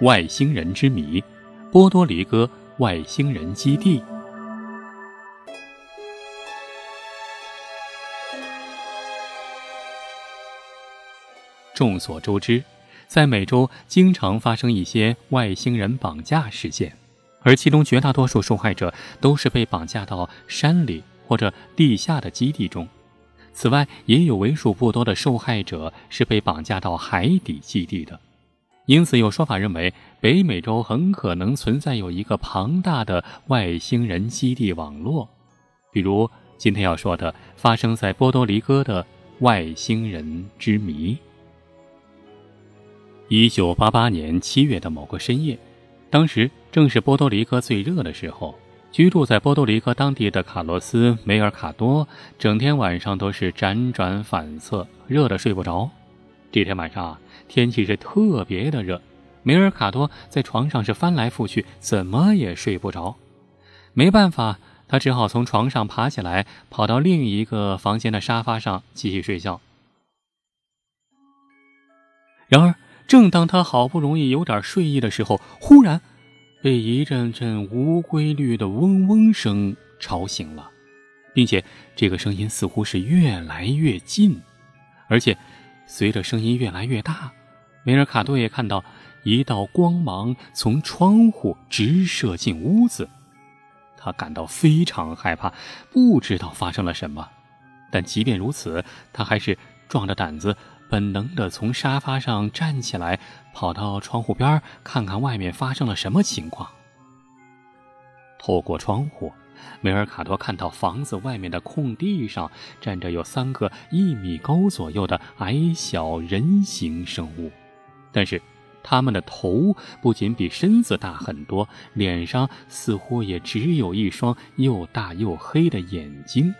外星人之谜》——波多黎各外星人基地。众所周知，在美洲经常发生一些外星人绑架事件，而其中绝大多数受害者都是被绑架到山里或者地下的基地中。此外，也有为数不多的受害者是被绑架到海底基地的，因此有说法认为，北美洲很可能存在有一个庞大的外星人基地网络，比如今天要说的发生在波多黎各的外星人之谜。一九八八年七月的某个深夜，当时正是波多黎各最热的时候。居住在波多黎各当地的卡洛斯·梅尔卡多，整天晚上都是辗转反侧，热得睡不着。这天晚上天气是特别的热，梅尔卡多在床上是翻来覆去，怎么也睡不着。没办法，他只好从床上爬起来，跑到另一个房间的沙发上继续睡觉。然而，正当他好不容易有点睡意的时候，忽然。被一阵阵无规律的嗡嗡声吵醒了，并且这个声音似乎是越来越近，而且随着声音越来越大，梅尔卡多也看到一道光芒从窗户直射进屋子。他感到非常害怕，不知道发生了什么，但即便如此，他还是壮着胆子。本能地从沙发上站起来，跑到窗户边看看外面发生了什么情况。透过窗户，梅尔卡多看到房子外面的空地上站着有三个一米高左右的矮小人形生物，但是他们的头不仅比身子大很多，脸上似乎也只有一双又大又黑的眼睛。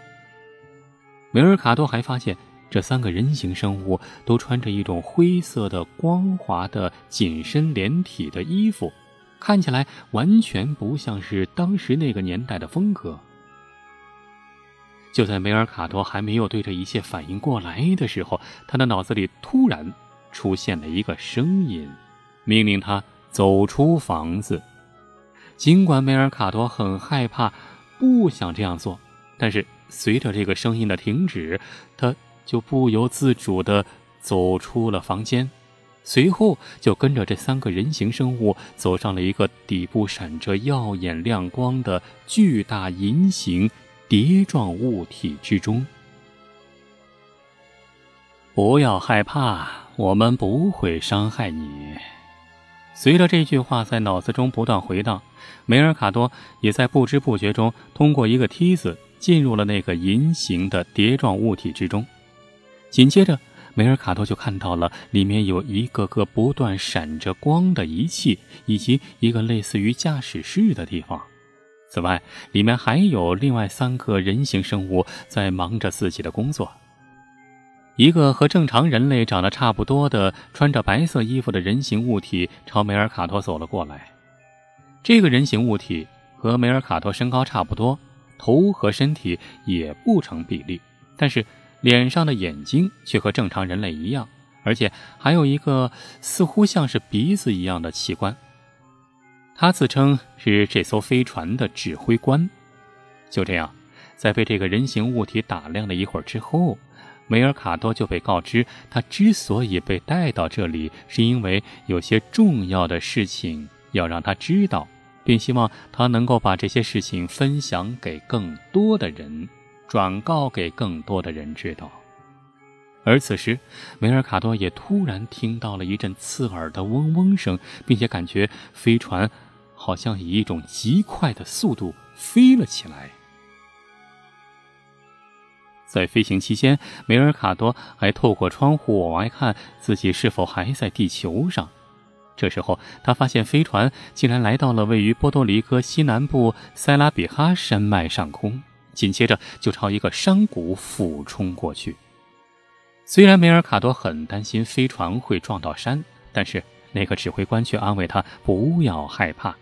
梅尔卡多还发现。这三个人形生物都穿着一种灰色的光滑的紧身连体的衣服，看起来完全不像是当时那个年代的风格。就在梅尔卡多还没有对这一切反应过来的时候，他的脑子里突然出现了一个声音，命令他走出房子。尽管梅尔卡多很害怕，不想这样做，但是随着这个声音的停止，他。就不由自主地走出了房间，随后就跟着这三个人形生物走上了一个底部闪着耀眼亮光的巨大银形碟状物体之中。不要害怕，我们不会伤害你。随着这句话在脑子中不断回荡，梅尔卡多也在不知不觉中通过一个梯子进入了那个银形的碟状物体之中。紧接着，梅尔卡多就看到了里面有一个个不断闪着光的仪器，以及一个类似于驾驶室的地方。此外，里面还有另外三个人形生物在忙着自己的工作。一个和正常人类长得差不多的、穿着白色衣服的人形物体朝梅尔卡多走了过来。这个人形物体和梅尔卡多身高差不多，头和身体也不成比例，但是。脸上的眼睛却和正常人类一样，而且还有一个似乎像是鼻子一样的器官。他自称是这艘飞船的指挥官。就这样，在被这个人形物体打量了一会儿之后，梅尔卡多就被告知，他之所以被带到这里，是因为有些重要的事情要让他知道，并希望他能够把这些事情分享给更多的人。转告给更多的人知道。而此时，梅尔卡多也突然听到了一阵刺耳的嗡嗡声，并且感觉飞船好像以一种极快的速度飞了起来。在飞行期间，梅尔卡多还透过窗户往外看，自己是否还在地球上。这时候，他发现飞船竟然来到了位于波多黎各西南部塞拉比哈山脉上空。紧接着就朝一个山谷俯冲过去。虽然梅尔卡多很担心飞船会撞到山，但是那个指挥官却安慰他不要害怕。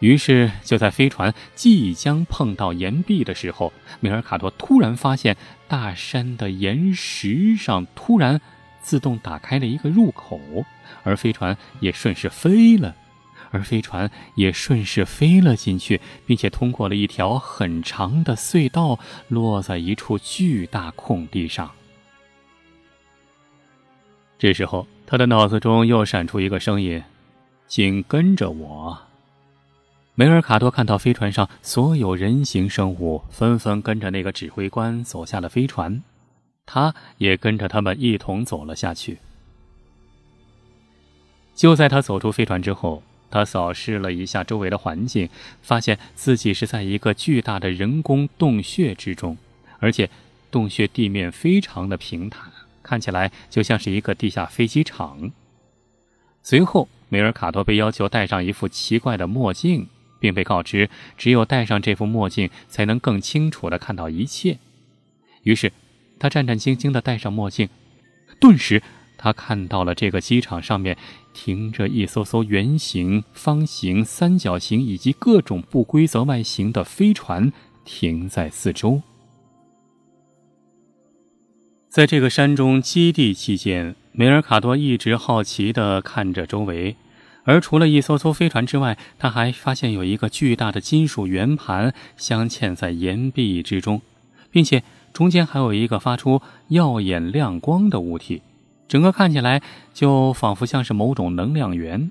于是就在飞船即将碰到岩壁的时候，梅尔卡多突然发现大山的岩石上突然自动打开了一个入口，而飞船也顺势飞了，而飞船也顺势飞了进去，并且通过了一条很长的隧道，落在一处巨大空地上。这时候，他的脑子中又闪出一个声音：“请跟着我。”梅尔卡多看到飞船上所有人形生物纷纷跟着那个指挥官走下了飞船，他也跟着他们一同走了下去。就在他走出飞船之后，他扫视了一下周围的环境，发现自己是在一个巨大的人工洞穴之中，而且洞穴地面非常的平坦，看起来就像是一个地下飞机场。随后，梅尔卡多被要求戴上一副奇怪的墨镜。并被告知，只有戴上这副墨镜，才能更清楚地看到一切。于是，他战战兢兢地戴上墨镜，顿时，他看到了这个机场上面停着一艘艘圆形、方形、三角形以及各种不规则外形的飞船停在四周。在这个山中基地期间，梅尔卡多一直好奇地看着周围。而除了一艘艘飞船之外，他还发现有一个巨大的金属圆盘镶嵌在岩壁之中，并且中间还有一个发出耀眼亮光的物体，整个看起来就仿佛像是某种能量源。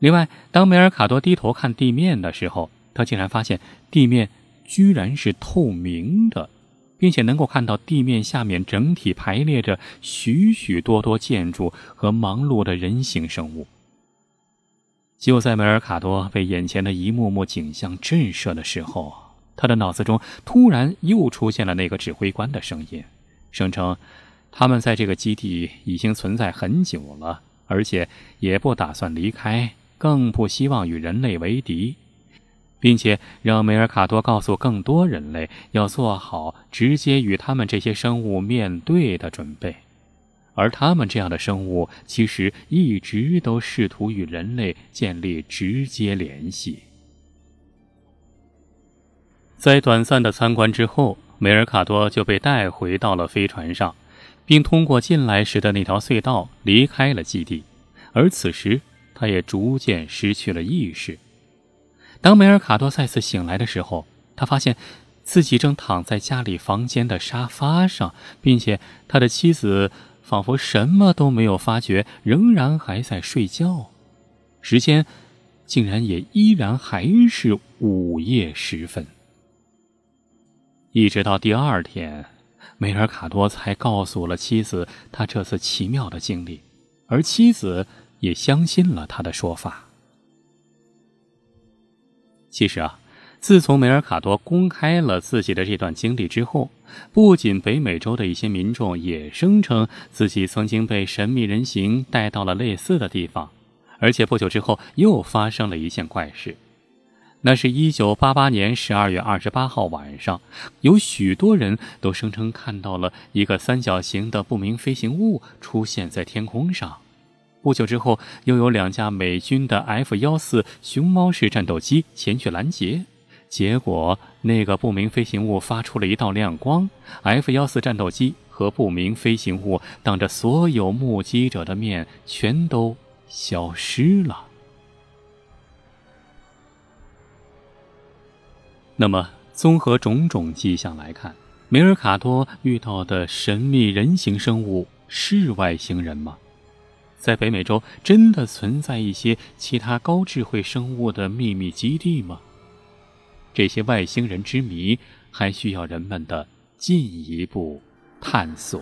另外，当梅尔卡多低头看地面的时候，他竟然发现地面居然是透明的，并且能够看到地面下面整体排列着许许多多建筑和忙碌的人形生物。就在梅尔卡多被眼前的一幕幕景象震慑的时候，他的脑子中突然又出现了那个指挥官的声音，声称他们在这个基地已经存在很久了，而且也不打算离开，更不希望与人类为敌，并且让梅尔卡多告诉更多人类要做好直接与他们这些生物面对的准备。而他们这样的生物，其实一直都试图与人类建立直接联系。在短暂的参观之后，梅尔卡多就被带回到了飞船上，并通过进来时的那条隧道离开了基地。而此时，他也逐渐失去了意识。当梅尔卡多再次醒来的时候，他发现自己正躺在家里房间的沙发上，并且他的妻子。仿佛什么都没有发觉，仍然还在睡觉。时间竟然也依然还是午夜时分。一直到第二天，梅尔卡多才告诉了妻子他这次奇妙的经历，而妻子也相信了他的说法。其实啊。自从梅尔卡多公开了自己的这段经历之后，不仅北美洲的一些民众也声称自己曾经被神秘人形带到了类似的地方，而且不久之后又发生了一件怪事。那是一九八八年十二月二十八号晚上，有许多人都声称看到了一个三角形的不明飞行物出现在天空上。不久之后，又有两架美军的 F 幺四熊猫式战斗机前去拦截。结果，那个不明飞行物发出了一道亮光，F 幺四战斗机和不明飞行物当着所有目击者的面全都消失了。那么，综合种种迹象来看，梅尔卡多遇到的神秘人形生物是外星人吗？在北美洲真的存在一些其他高智慧生物的秘密基地吗？这些外星人之谜还需要人们的进一步探索。